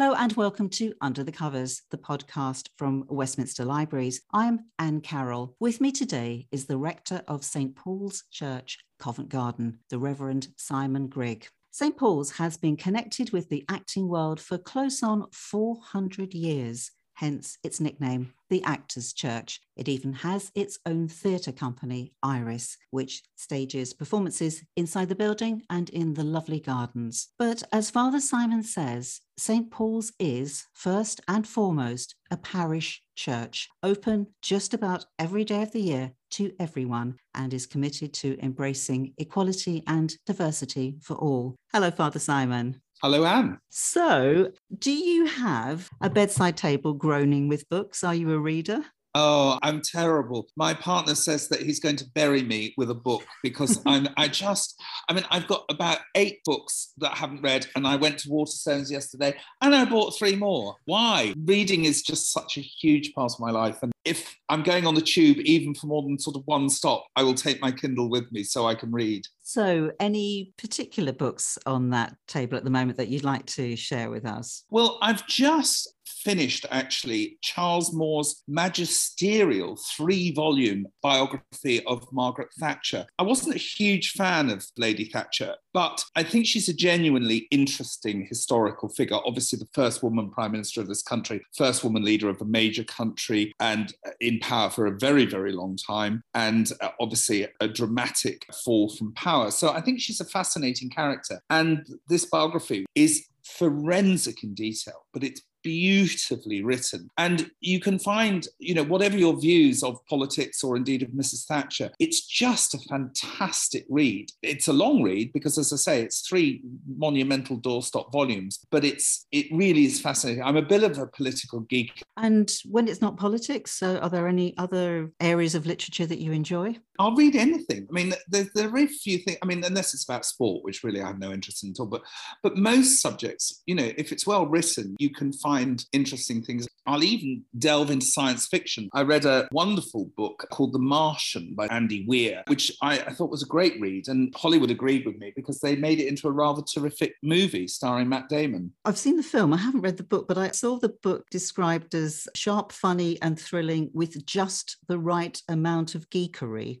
Hello and welcome to Under the Covers, the podcast from Westminster Libraries. I'm Anne Carroll. With me today is the rector of St Paul's Church, Covent Garden, the Reverend Simon Grigg. St Paul's has been connected with the acting world for close on 400 years hence its nickname, the Actors Church. It even has its own theatre company, Iris, which stages performances inside the building and in the lovely gardens. But as Father Simon says, St. Paul's is, first and foremost, a parish church, open just about every day of the year to everyone, and is committed to embracing equality and diversity for all. Hello, Father Simon. Hello, Anne. So, do you have a bedside table groaning with books? Are you a reader? Oh, I'm terrible. My partner says that he's going to bury me with a book because I'm I just I mean I've got about 8 books that I haven't read and I went to Waterstones yesterday and I bought 3 more. Why? Reading is just such a huge part of my life and if I'm going on the tube, even for more than sort of one stop, I will take my Kindle with me so I can read. So, any particular books on that table at the moment that you'd like to share with us? Well, I've just finished actually Charles Moore's magisterial three volume biography of Margaret Thatcher. I wasn't a huge fan of Lady Thatcher, but I think she's a genuinely interesting historical figure. Obviously, the first woman prime minister of this country, first woman leader of a major country, and in power for a very, very long time, and uh, obviously a dramatic fall from power. So I think she's a fascinating character. And this biography is forensic in detail, but it's beautifully written. And you can find, you know, whatever your views of politics or indeed of Mrs. Thatcher, it's just a fantastic read. It's a long read because, as I say, it's three monumental doorstop volumes, but it's it really is fascinating. I'm a bit of a political geek. And when it's not politics, uh, are there any other areas of literature that you enjoy? I'll read anything. I mean, there, there are very few things. I mean, unless it's about sport, which really I have no interest in at all. But but most subjects, you know, if it's well written, you can find interesting things. I'll even delve into science fiction. I read a wonderful book called The Martian by Andy Weir, which I, I thought was a great read, and Hollywood agreed with me because they made it into a rather terrific movie starring Matt Damon. I've seen the film. I haven't read the book, but I saw the book described as sharp, funny, and thrilling with just the right amount of geekery.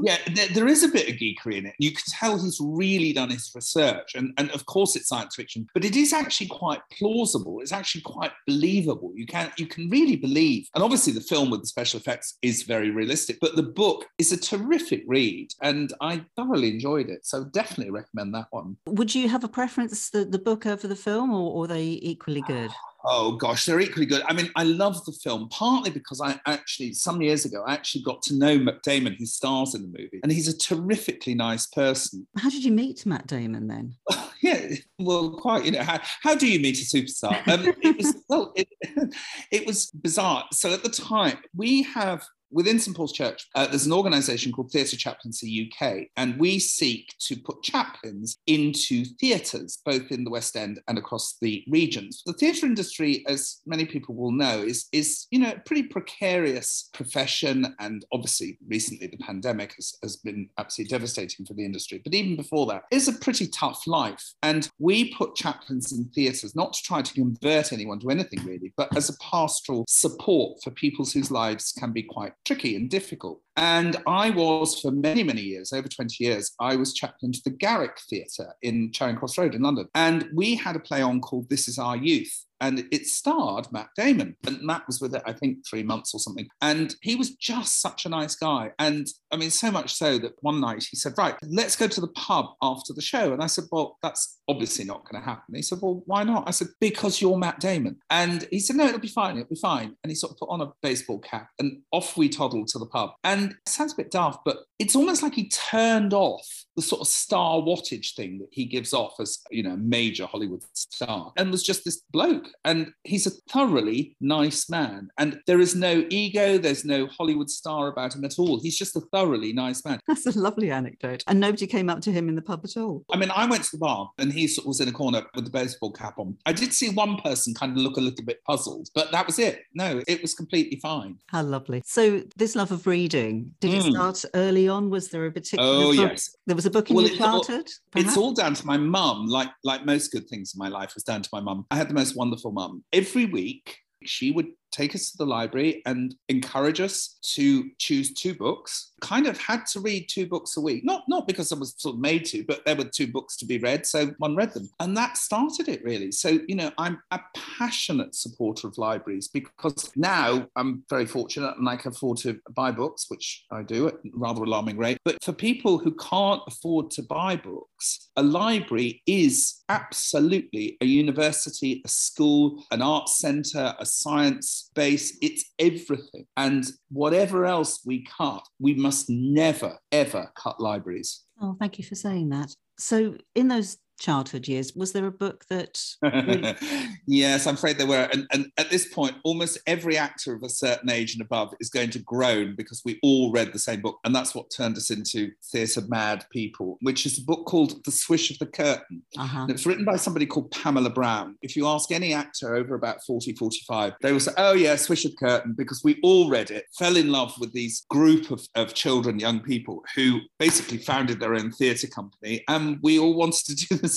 yeah, there, there is a bit of geekery in it. You can tell he's really done his research. And, and of course, it's science fiction, but it is actually quite plausible. It's actually quite believable. You can, you can really believe. And obviously, the film with the special effects is very realistic, but the book is a terrific read. And I thoroughly enjoyed it. So definitely recommend that one. Would you have a preference, the, the book over the film, or, or are they equally good? Oh gosh, they're equally good. I mean, I love the film partly because I actually, some years ago, I actually got to know Matt Damon, who stars in the movie, and he's a terrifically nice person. How did you meet Matt Damon then? yeah, well, quite. You know, how, how do you meet a superstar? Um, it was well, it, it was bizarre. So at the time, we have within St Paul's Church, uh, there's an organisation called Theatre Chaplaincy UK, and we seek to put chaplains into theatres, both in the West End and across the regions. The theatre industry, as many people will know, is, is you know, a pretty precarious profession, and obviously recently the pandemic has, has been absolutely devastating for the industry. But even before that, it's a pretty tough life. And we put chaplains in theatres not to try to convert anyone to anything really, but as a pastoral support for people whose lives can be quite tricky and difficult. And I was, for many, many years, over 20 years, I was chaplain to the Garrick Theatre in Charing Cross Road in London. And we had a play on called This Is Our Youth and it starred Matt Damon. And Matt was with it, I think, three months or something. And he was just such a nice guy. And I mean, so much so that one night he said, Right, let's go to the pub after the show. And I said, Well, that's obviously not going to happen. He said, Well, why not? I said, Because you're Matt Damon. And he said, No, it'll be fine. It'll be fine. And he sort of put on a baseball cap and off we toddled to the pub. And it sounds a bit daft, but it's almost like he turned off the sort of star wattage thing that he gives off as, you know, a major Hollywood star and was just this bloke and he's a thoroughly nice man. And there is no ego, there's no Hollywood star about him at all. He's just a thoroughly nice man. That's a lovely anecdote. And nobody came up to him in the pub at all. I mean, I went to the bar and he sort of was in a corner with the baseball cap on. I did see one person kind of look a little bit puzzled, but that was it. No, it was completely fine. How lovely. So, this love of reading, did mm. it start early on? Was there a particular oh, book? Yes. There was a book in well, your childhood? All, it's all down to my mum. Like, like most good things in my life was down to my mum. I had the most wonderful wonderful mum. Every week, she would take us to the library and encourage us to choose two books. Kind of had to read two books a week, not not because I was sort of made to, but there were two books to be read, so one read them, and that started it really. So you know, I'm a passionate supporter of libraries because now I'm very fortunate and I can afford to buy books, which I do at rather alarming rate. But for people who can't afford to buy books, a library is absolutely a university, a school, an art centre, a science space, it's everything. And whatever else we cut, we must never, ever cut libraries. Oh, thank you for saying that. So, in those childhood years. Was there a book that? Really... yes, I'm afraid there were. And, and, at this point, almost every actor of a certain age and above is going to groan because we all read the same book. And that's what turned us into theatre mad people, which is a book called The Swish of the Curtain. Uh-huh. It's written by somebody called Pamela Brown. If you ask any actor over about 40, 45, they will say, oh, yeah, Swish of the Curtain, because we all read it, fell in love with these group of, of children, young people who basically founded their own theatre company. And we all wanted to do the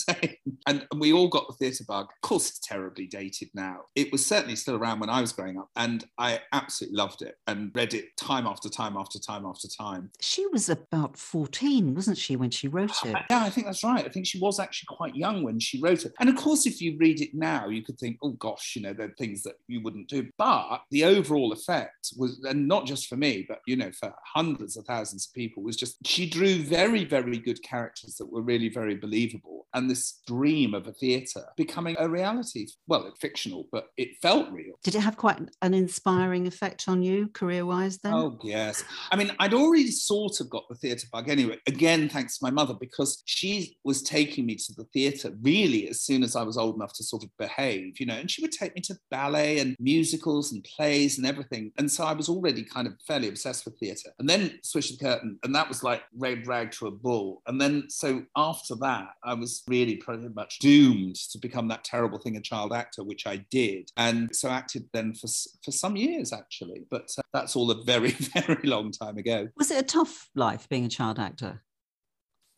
And, and we all got the theatre bug. Of course, it's terribly dated now. It was certainly still around when I was growing up, and I absolutely loved it and read it time after time after time after time. She was about 14, wasn't she, when she wrote it? Yeah, I think that's right. I think she was actually quite young when she wrote it. And of course, if you read it now, you could think, oh gosh, you know, there are things that you wouldn't do. But the overall effect was, and not just for me, but, you know, for hundreds of thousands of people, was just she drew very, very good characters that were really very believable. And this dream of a theatre becoming a reality. Well, it's fictional, but it felt real. Did it have quite an inspiring effect on you career wise then? Oh, yes. I mean, I'd already sort of got the theatre bug anyway, again, thanks to my mother, because she was taking me to the theatre really as soon as I was old enough to sort of behave, you know, and she would take me to ballet and musicals and plays and everything. And so I was already kind of fairly obsessed with theatre. And then Swish the Curtain, and that was like red rag to a bull. And then so after that, I was really pretty much doomed to become that terrible thing, a child actor, which I did. And so acted then for, for some years, actually. But uh, that's all a very, very long time ago. Was it a tough life being a child actor?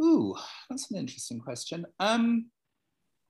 Ooh, that's an interesting question. Um,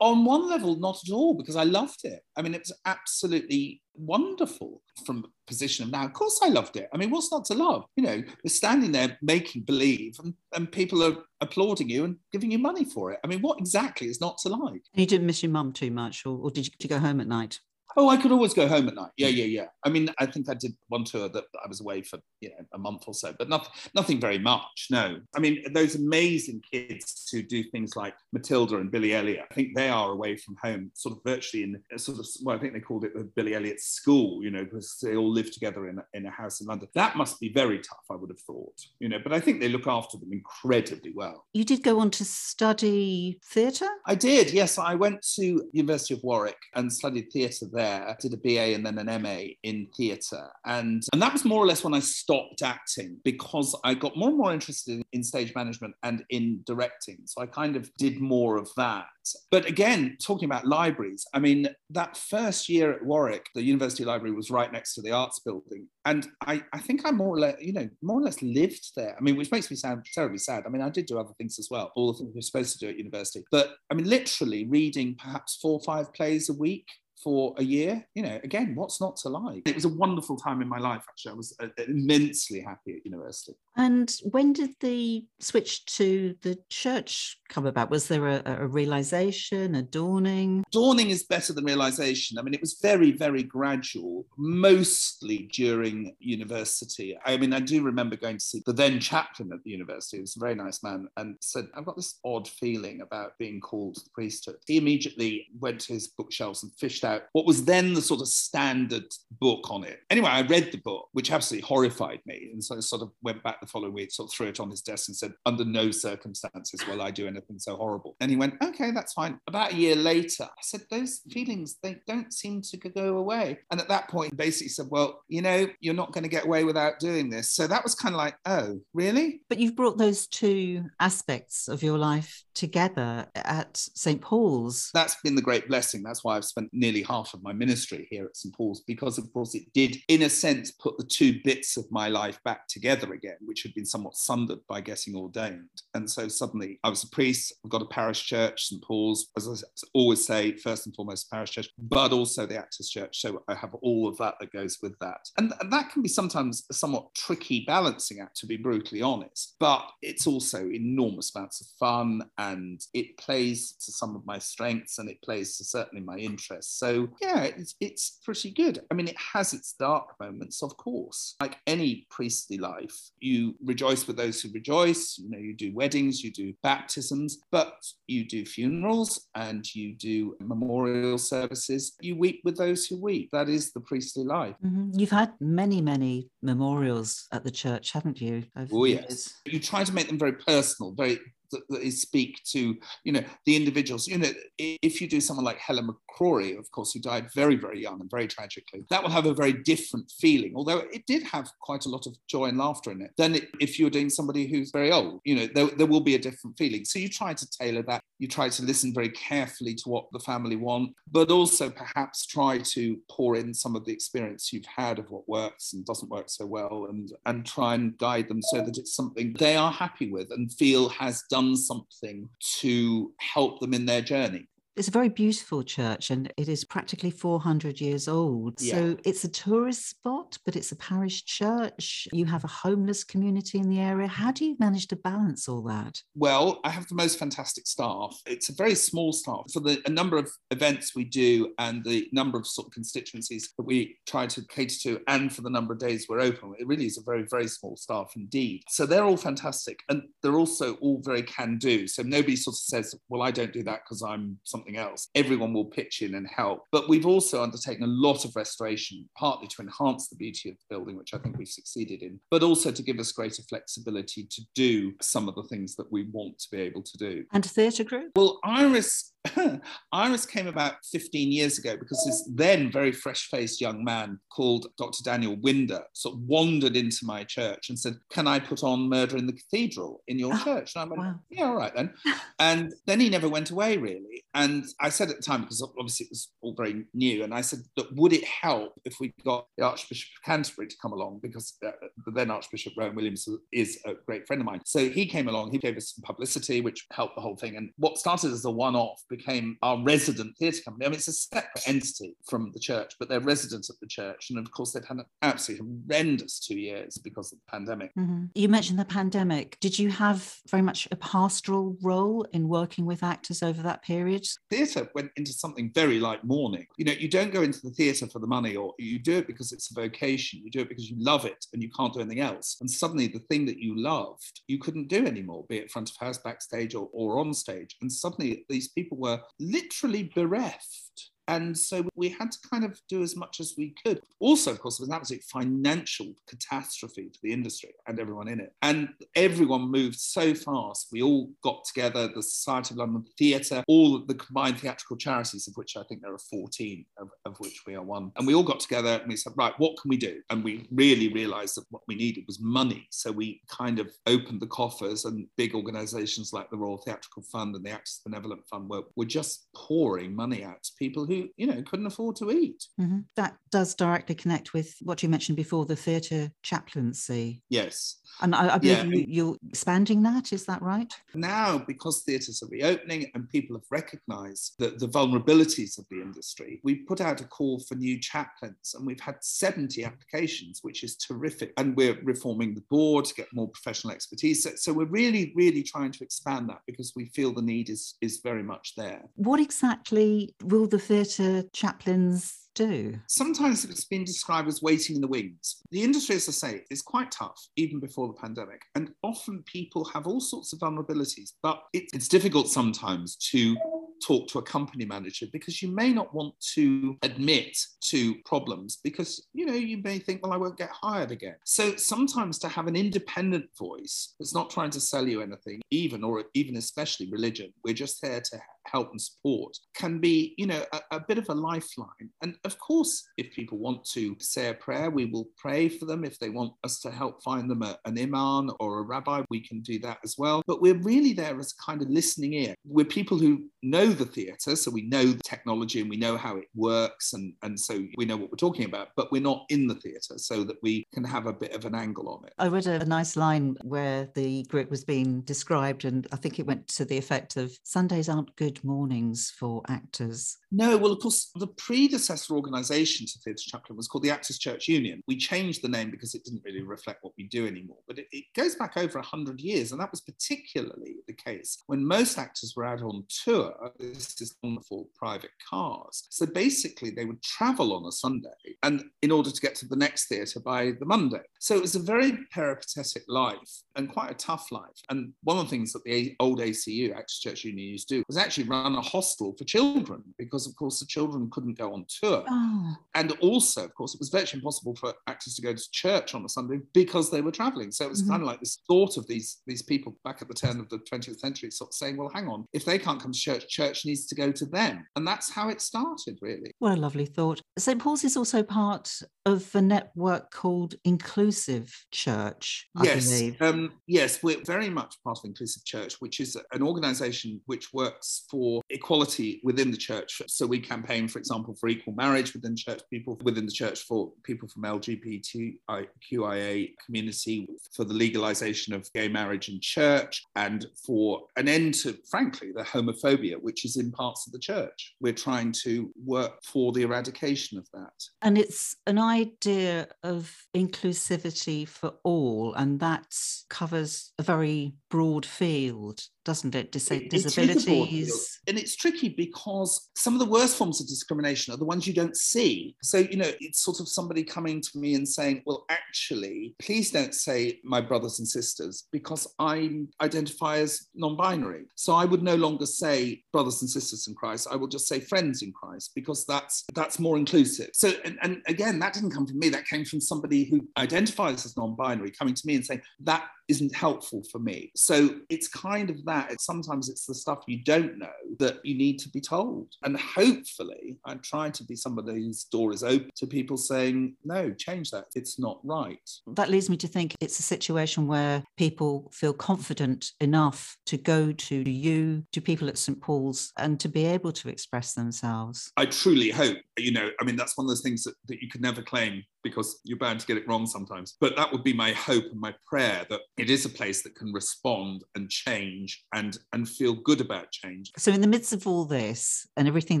on one level, not at all, because I loved it. I mean, it was absolutely wonderful from position of now. Of course, I loved it. I mean, what's not to love? You know, you're standing there making believe, and, and people are applauding you and giving you money for it. I mean, what exactly is not to like? You didn't miss your mum too much, or, or did you, did you go home at night? Oh, I could always go home at night. Yeah, mm. yeah, yeah. I mean, I think I did one tour that I was away for, you know, a month or so, but nothing, nothing very much. No. I mean, those amazing kids who do things like Matilda and Billy Elliot, I think they are away from home, sort of virtually in sort of, well, I think they called it the Billy Elliot School, you know, because they all live together in a, in a house in London. That must be very tough, I would have thought, you know, but I think they look after them incredibly well. You did go on to study theatre? I did, yes. I went to University of Warwick and studied theatre there there, did a BA and then an MA in theatre. And, and that was more or less when I stopped acting because I got more and more interested in, in stage management and in directing. So I kind of did more of that. But again, talking about libraries, I mean, that first year at Warwick, the university library was right next to the arts building. And I, I think I more or less, you know, more or less lived there. I mean, which makes me sound terribly sad. I mean, I did do other things as well, all the things you're supposed to do at university. But I mean, literally reading perhaps four or five plays a week for a year. You know, again, what's not to like? It was a wonderful time in my life, actually. I was uh, immensely happy at university. And when did the switch to the church come about? Was there a, a, realization, a dawning? Dawning is better than realization. I mean, it was very, very gradual, mostly during university. I mean, I do remember going to see the then chaplain at the university. He was a very nice man and said, I've got this odd feeling about being called to the priesthood. He immediately went to his bookshelves and fished out what was then the sort of standard book on it. Anyway, I read the book, which absolutely horrified me. And so I sort of went back the following week, sort of threw it on his desk and said, under no circumstances will I do anything so horrible. And he went, okay, that's fine. About a year later, I said, those feelings, they don't seem to go away. And at that point, basically said, well, you know, you're not going to get away without doing this. So that was kind of like, oh, really? But you've brought those two aspects of your life together at St. Paul's. That's been the great blessing. That's why I've spent nearly half of my ministry here at St. Paul's, because of course it did, in a sense, put the two bits of my life back together again, which had been somewhat sundered by getting ordained. And so suddenly I was a priest, I've got a parish church, St. Paul's, as I always say, first and foremost, parish church, but also the Actors Church. So I have all of that that goes with that. And that can be sometimes a somewhat tricky balancing act, to be brutally honest, but it's also enormous amounts of fun and it plays to some of my strengths and it plays to certainly my interests. So yeah, it's, it's pretty good. I mean, it has its dark moments, of course. Like any priestly life, you rejoice with those who rejoice. You know, you do weddings, you do baptisms, but you do funerals and you do memorial services. You weep with those who weep. That is the priestly life. Mm-hmm. You've had many, many memorials at the church, haven't you? oh, yes. You try to make them very personal, very that, that speak to you know the individuals. You know if you do someone like helen mccrory of course who died very very young and very tragically. That will have a very different feeling although it did have quite a lot of joy and laughter in it then if you're doing somebody who's very old. You know there, there will be a different feeling. So you try to tailor that. You try to listen very carefully to what the family want but also perhaps try to pour in some of the experience you've had of what works and doesn't work so well and and try and guide them so that it's something they are happy with and feel has done something to help them in their journey. It's a very beautiful church and it is practically 400 years old. Yeah. So it's a tourist spot, but it's a parish church. You have a homeless community in the area. How do you manage to balance all that? Well, I have the most fantastic staff. It's a very small staff for the a number of events we do and the number of sort of constituencies that we try to cater to and for the number of days we're open. It really is a very, very small staff indeed. So they're all fantastic and they're also all very can do. So nobody sort of says, well, I don't do that because I'm something something else, everyone will pitch in and help. But we've also undertaken a lot of restoration, partly to enhance the beauty of the building, which I think we've succeeded in, but also to give us greater flexibility to do some of the things that we want to be able to do. And theatre group? Well, Iris Iris came about 15 years ago because this then very fresh faced young man called Dr. Daniel Winder sort of wandered into my church and said, Can I put on Murder in the Cathedral in your oh, church? And I went, wow. Yeah, all right then. and then he never went away really. And I said at the time, because obviously it was all very new, and I said, Look, would it help if we got the Archbishop of Canterbury to come along? Because uh, the then Archbishop Rowan Williams is a great friend of mine. So he came along, he gave us some publicity, which helped the whole thing. And what started as a one off became our resident theatre company. I mean, it's a separate entity from the church, but they're residents at the church. And of course, they've had an absolutely horrendous two years because of the pandemic. Mm-hmm. You mentioned the pandemic. Did you have very much a pastoral role in working with actors over that period? Theatre went into something very like mourning. You know, you don't go into the theatre for the money, or you do it because it's a vocation. You do it because you love it and you can't do anything else. And suddenly, the thing that you loved, you couldn't do anymore, be it front of house, backstage, or, or on stage. And suddenly, these people were literally bereft and so we had to kind of do as much as we could. Also, of course, it was an absolute financial catastrophe for the industry and everyone in it. And everyone moved so fast. We all got together, the Society of London Theatre, all the combined theatrical charities, of which I think there are 14, of, of which we are one. And we all got together and we said, right, what can we do? And we really realized that what we needed was money. So we kind of opened the coffers, and big organizations like the Royal Theatrical Fund and the Actors Benevolent Fund were, were just pouring money out to people who who, you know, couldn't afford to eat. Mm-hmm. That does directly connect with what you mentioned before the theatre chaplaincy. Yes. And I, I believe yeah. you, you're expanding that, is that right? Now, because theatres are reopening and people have recognised the, the vulnerabilities of the industry, we put out a call for new chaplains and we've had 70 applications, which is terrific. And we're reforming the board to get more professional expertise. So, so we're really, really trying to expand that because we feel the need is, is very much there. What exactly will the theatre chaplains do? Sometimes it's been described as waiting in the wings. The industry, as I say, is quite tough, even before the pandemic. And often people have all sorts of vulnerabilities, but it, it's difficult sometimes to talk to a company manager because you may not want to admit to problems because you know you may think well i won't get hired again so sometimes to have an independent voice that's not trying to sell you anything even or even especially religion we're just there to help and support can be, you know, a, a, bit of a lifeline. And of course, if people want to say a prayer, we will pray for them. If they want us to help find them a, an imam or a rabbi, we can do that as well. But we're really there as kind of listening ear. We're people who know the theatre, so we know the technology and we know how it works, and, and so we know what we're talking about, but we're not in the theatre so that we can have a bit of an angle on it. I read a, a nice line where the group was being described, and I think it went to the effect of Sundays aren't good mornings for actors. No, well, of course, the predecessor organisation to Theatre Chaplain was called the Actors Church Union. We changed the name because it didn't really reflect what we do anymore, but it, it goes back over 100 years, and that was particularly the case when most actors were out on tour. This is before private cars. So basically, they would travel on a Sunday and in order to get to the next theatre by the Monday. So it was a very peripatetic life and quite a tough life. And one of the things that the old ACU, Actors Church Union, used to do was actually run a hostel for children because, of course, the children couldn't go on tour. Oh. And also, of course, it was virtually impossible for actors to go to church on a Sunday because they were traveling. So it was mm-hmm. kind of like this thought of these, these people back at the turn of the 20th century sort of saying, well, hang on, if they can't come to church, church needs to go to them. And that's how it started, really. What a lovely thought. St. Paul's is also part of a network called Inclusive Church. I yes, um, yes, we're very much part of Inclusive Church, which is an organisation which works for equality within the church. So we campaign, for example, for equal marriage within church, people within the church for people from LGBTQIA community, for the legalisation of gay marriage in church, and for an end to, frankly, the homophobia which is in parts of the church. We're trying to work for the eradication of that. And it's an idea of inclusivity for all, and that covers a very broad field doesn't it? Dis- it disabilities. and it's tricky because some of the worst forms of discrimination are the ones you don't see. So, you know, it's sort of somebody coming to me and saying, well, actually, please don't say my brothers and sisters because I identify as non binary. So I would no longer say brothers and sisters in Christ. I will just say friends in Christ because that's that's more inclusive. So, and, and again, that didn't come from me. That came from somebody who identifies as non binary coming to me and saying, that isn't helpful for me. So it's kind of that. It's, sometimes it's the stuff you don't know that you need to be told. And hopefully, I'm trying to be somebody whose door is open to people saying, no, change that. It's not right. That leads me to think it's a situation where people feel confident enough to go to you, to people at St. Paul's, and to be able to express themselves. I truly hope, you know, I mean, that's one of those things that, that you could never claim because you're bound to get it wrong sometimes. But that would be my hope and my prayer that it is a place that can respond and change and and feel good about change. So in the midst of all this and everything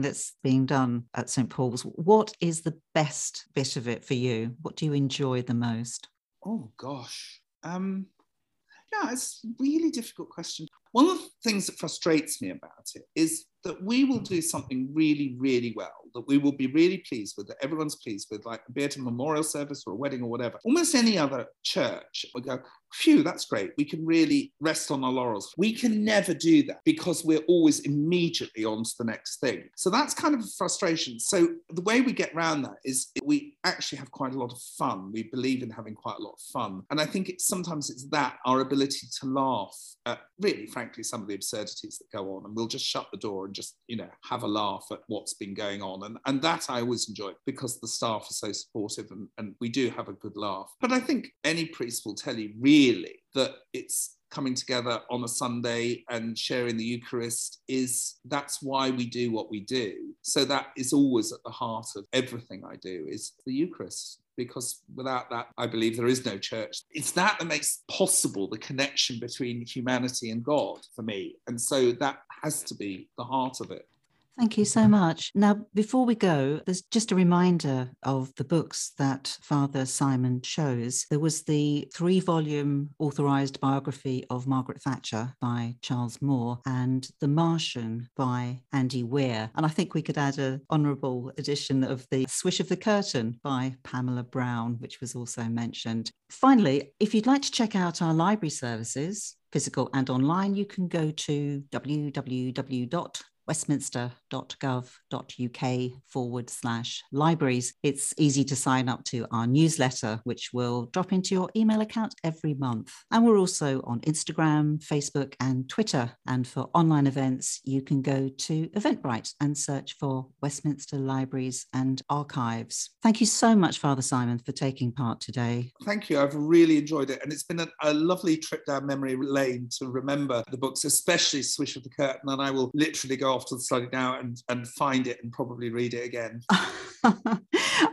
that's being done at St Paul's, what is the best bit of it for you? What do you enjoy the most? Oh gosh. Um yeah, it's a really difficult question. One of the things that frustrates me about it is that we will do something really, really well, that we will be really pleased with, that everyone's pleased with, like be it a memorial service or a wedding or whatever. Almost any other church will go, phew, that's great. We can really rest on our laurels. We can never do that because we're always immediately on to the next thing. So that's kind of a frustration. So the way we get around that is we actually have quite a lot of fun. We believe in having quite a lot of fun. And I think it's sometimes it's that, our ability to laugh at really, frankly, some of the absurdities that go on. And we'll just shut the door and just, you know, have a laugh at what's been going on. And, and that I always enjoy because the staff are so supportive and, and we do have a good laugh. But I think any priest will tell you really really that it's coming together on a Sunday and sharing the Eucharist is that's why we do what we do. So that is always at the heart of everything I do is the Eucharist. Because without that, I believe there is no church. It's that that makes possible the connection between humanity and God for me. And so that has to be the heart of it. Thank you so much. Now, before we go, there's just a reminder of the books that Father Simon chose. There was the three volume authorized biography of Margaret Thatcher by Charles Moore and The Martian by Andy Weir. And I think we could add an honourable edition of The Swish of the Curtain by Pamela Brown, which was also mentioned. Finally, if you'd like to check out our library services, physical and online, you can go to www www.gov.uk forward slash libraries. It's easy to sign up to our newsletter, which will drop into your email account every month. And we're also on Instagram, Facebook, and Twitter. And for online events, you can go to Eventbrite and search for Westminster Libraries and Archives. Thank you so much, Father Simon, for taking part today. Thank you. I've really enjoyed it. And it's been a, a lovely trip down memory lane to remember the books, especially Swish of the Curtain. And I will literally go off to the study now and, and find it and probably read it again.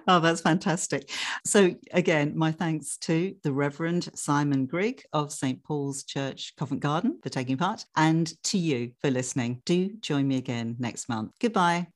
oh, that's fantastic. So, again, my thanks to the Reverend Simon Grigg of St. Paul's Church, Covent Garden, for taking part, and to you for listening. Do join me again next month. Goodbye.